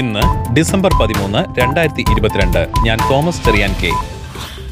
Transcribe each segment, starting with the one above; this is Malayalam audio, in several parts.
ഇന്ന് ഡിസംബർ പതിമൂന്ന് രണ്ടായിരത്തി ഇരുപത്തിരണ്ട്. ഞാൻ തോമസ് ചെറിയാൻ കെ.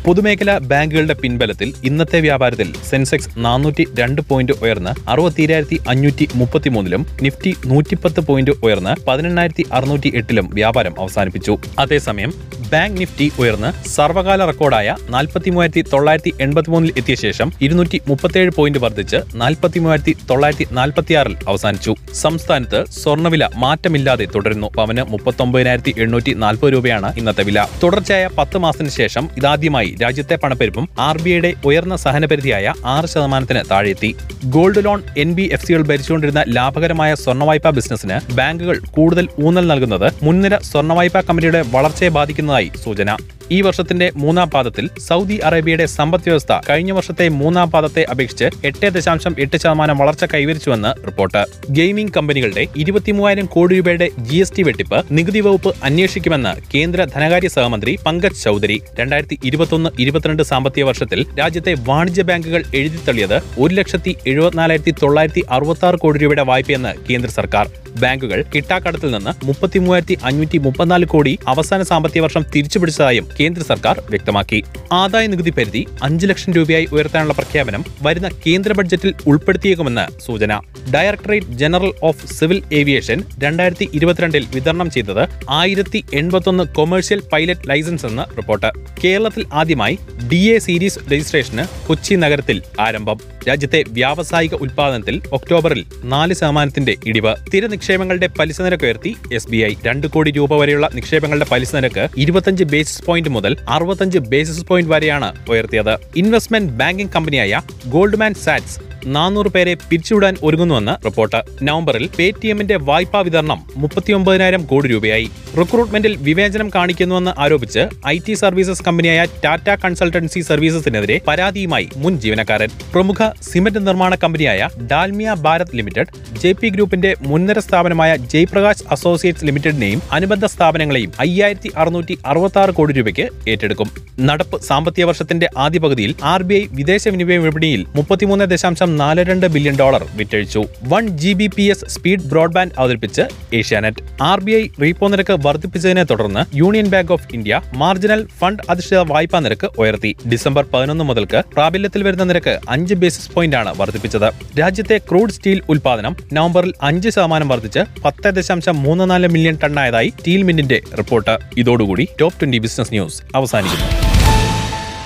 പൊതുമേഖലാ ബാങ്കുകളുടെ പിൻബലത്തിൽ ഇന്നത്തെ വ്യാപാരത്തിൽ സെൻസെക്സ് നാനൂറ്റി രണ്ട് പോയിന്റ് ഉയർന്ന് അറുപത്തിരായിരത്തി അഞ്ഞൂറ്റി മുപ്പത്തിമൂന്നിലും നിഫ്റ്റി നൂറ്റിപ്പത്ത് പോയിന്റ് ഉയർന്ന് പതിനെണ്ണായിരത്തി അറുന്നൂറ്റി എട്ടിലും വ്യാപാരം അവസാനിപ്പിച്ചു. അതേസമയം ബാങ്ക് നിഫ്റ്റി ഉയർന്ന് സർവകാല റെക്കോർഡായ നാൽപ്പത്തി മൂവായിരത്തി തൊള്ളായിരത്തി എൺപത്തി മൂന്നിൽ എത്തിയ ശേഷം ഇരുന്നൂറ്റി മുപ്പത്തേഴ് പോയിന്റ് വർദ്ധിച്ച് നാൽപ്പത്തി മൂവായിരത്തി തൊള്ളായിരത്തി നാൽപ്പത്തിയാറിൽ അവസാനിച്ചു. സംസ്ഥാനത്ത് സ്വർണവില മാറ്റമില്ലാതെ തുടരുന്നു. പവന് മുപ്പത്തൊമ്പതിനായിരത്തി എണ്ണൂറ്റി നാൽപ്പത് രൂപയാണ് ഇന്നത്തെ വില. തുടർച്ചയായ പത്ത് മാസത്തിന് ശേഷം ഇതാദ്യമായി രാജ്യത്തെ പണപ്പെരുപ്പും ആർ ബി ഐയുടെ ഉയർന്ന സഹനപരിധിയായ ആറ് ശതമാനത്തിന് താഴെത്തി gold loan N B F സികൾ ഭരിച്ചുകൊണ്ടിരുന്ന ലാഭകരമായ സ്വർണവായ്പാ ബിസിനസിന് ബാങ്കുകൾ കൂടുതൽ ഊന്നൽ നൽകുന്നത് മുൻനിര സ്വർണവായ്പാ കമ്പനിയുടെ വളർച്ചയെ ബാധിക്കുന്നതായി സൂചന. ഈ വർഷത്തിന്റെ മൂന്നാം പാദത്തിൽ സൗദി അറേബ്യയുടെ സമ്പദ് വ്യവസ്ഥ കഴിഞ്ഞ വർഷത്തെ മൂന്നാം പാദത്തെ അപേക്ഷിച്ച് എട്ട് ദശാംശം എട്ട് ശതമാനം വളർച്ച കൈവരിച്ചുവെന്ന് റിപ്പോർട്ട്. ഗെയിമിംഗ് കമ്പനികളുടെ ഇരുപത്തിമൂവായിരം കോടി രൂപയുടെ ജി എസ് ടി വെട്ടിപ്പ് നികുതി വകുപ്പ് അന്വേഷിക്കുമെന്ന് കേന്ദ്ര ധനകാര്യ സഹമന്ത്രി പങ്കജ് ചൌധരി. രണ്ടായിരത്തി ഇരുപത്തൊന്ന് ഇരുപത്തിരണ്ട് സാമ്പത്തിക വർഷത്തിൽ രാജ്യത്തെ വാണിജ്യ ബാങ്കുകൾ എഴുതിത്തള്ളിയത് ഒരു ലക്ഷത്തി എഴുപത്തിനാലായിരത്തി തൊള്ളായിരത്തി അറുപത്തി ആറ് കോടി രൂപയുടെ വായ്പയെന്ന് കേന്ദ്ര സർക്കാർ. ബാങ്കുകൾ കിട്ടാക്കടത്തിൽ നിന്ന് മുപ്പത്തിമൂവായിരത്തി അഞ്ഞൂറ്റി മുപ്പത്തിനാല് കോടി അവസാന സാമ്പത്തിക വർഷം തിരിച്ചുപിടിച്ചതായും കേന്ദ്ര സർക്കാർ വ്യക്തമാക്കി. ആദായ നികുതി പരിധി അഞ്ച് ലക്ഷം രൂപയായി ഉയർത്താനുള്ള പ്രഖ്യാപനം വരുന്ന കേന്ദ്ര ബഡ്ജറ്റിൽ ഉൾപ്പെടുത്തിയേക്കുമെന്ന് സൂചന. Directorate general of civil aviation രണ്ടായിരത്തി ഇരുപത്തിരണ്ടിൽ വിതരണം ചെയ്തത് ആയിരത്തി എൺപത്തൊന്ന് കൊമേഴ്ഷ്യൽ പൈലറ്റ് ലൈസൻസ് എന്ന് റിപ്പോർട്ട്. കേരളത്തിൽ ആദ്യമായി ഡി എ സീരീസ് രജിസ്ട്രേഷന് കൊച്ചി നഗരത്തിൽ ആരംഭം. രാജ്യത്തെ വ്യാവസായിക ഉൽപാദനത്തിൽ ഒക്ടോബറിൽ നാല് ശതമാനത്തിന്റെ ഇടിവ്. സ്ഥിര നിക്ഷേപങ്ങളുടെ പലിശ നിരക്ക് ഉയർത്തി. എസ് ബി ഐ രണ്ട് കോടി രൂപ വരെയുള്ള നിക്ഷേപങ്ങളുടെ പലിശ നിരക്ക് ഇരുപത്തഞ്ച് ബേസിസ് പോയിന്റ് മുതൽ അറുപത്തഞ്ച് ബേസിസ് പോയിന്റ് വരെയാണ് ഉയർത്തിയത്. ഇൻവെസ്റ്റ്മെന്റ് ബാങ്കിംഗ് കമ്പനിയായ ഗോൾഡ്മാൻ സാറ്റ്സ് നാനൂറ് പേരെ പിരിച്ചുവിടാൻ ഒരുങ്ങുന്നുവെന്ന് റിപ്പോർട്ട്. നവംബറിൽ പേ ടി എമ്മിന്റെ വായ്പാ വിതരണം മുപ്പത്തിയൊമ്പതിനായിരം കോടി രൂപയായി. റിക്രൂട്ട്മെന്റിൽ വിവേചനം കാണിക്കുന്നുവെന്ന് ആരോപിച്ച് ഐ ടി സർവീസസ് കമ്പനിയായ ടാറ്റ കൺസൾട്ടൻസി സർവീസസിനെതിരെ പരാതിയുമായി മുൻ ജീവനക്കാരൻ. പ്രമുഖ സിമന്റ് നിർമ്മാണ കമ്പനിയായ Dalmia Bharat limited J P ഗ്രൂപ്പിന്റെ മുൻനിര സ്ഥാപനമായ ജയ്പ്രകാശ് അസോസിയേറ്റ്സ് ലിമിറ്റഡിനെയും അനുബന്ധ സ്ഥാപനങ്ങളെയും അയ്യായിരത്തി അറുന്നൂറ്റി അറുപത്തി ആറ് കോടി രൂപയ്ക്ക് ഏറ്റെടുക്കും. നടപ്പ് സാമ്പത്തിക വർഷത്തിന്റെ ആദ്യ പകുതിയിൽ ആർ ബി ഐ വിദേശ വിനിമയ വിപണിയിൽ മുപ്പത്തിമൂന്ന് ദശാംശം നാല് രണ്ട് billion dollar വിറ്റഴിച്ചു. One G B P S speed broadband അവതരിപ്പിച്ച് Asianet. R B I repo നിരക്ക് വർദ്ധിപ്പിച്ചതിനെ തുടർന്ന് Union Bank of India marginal fund അധിഷ്ഠിത വായ്പാ നിരക്ക് ഉയർത്തി. ഡിസംബർ പതിനൊന്ന് മുതൽക്ക് പ്രാബല്യത്തിൽ വരുന്ന നിരക്ക് അഞ്ച് ബേസിസ് പോയിന്റ് ആണ് വർദ്ധിപ്പിച്ചത്. രാജ്യത്തെ ക്രൂഡ് സ്റ്റീൽ ഉൽപാദനം നവംബറിൽ അഞ്ച് ശതമാനം വർദ്ധിച്ച് പത്ത് ദശാംശം മൂന്ന് നാല് മില്യൺ ടണ്ണായതായി സ്റ്റീൽ മിന്റിന്റെ റിപ്പോർട്ട്. ഇതോടുകൂടി ടോപ്പ് ട്വന്റി ബിസിനസ് ന്യൂസ് അവസാനിക്കുന്നു.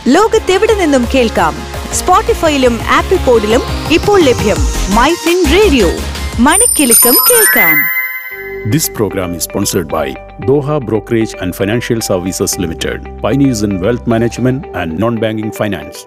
ലോകത്തെവിടെ നിന്നും കേൾക്കാം? സ്പോട്ടിഫൈയിലും ആപ്പിൾ പോഡിലും ഇപ്പോൾ ലഭ്യം മൈ ഫിൻ റേഡിയോ മണിക്കെലക്കം കേൾക്കാം This program is sponsored by Doha Brokerage and Financial Services Limited, pioneers in wealth management and non-banking finance.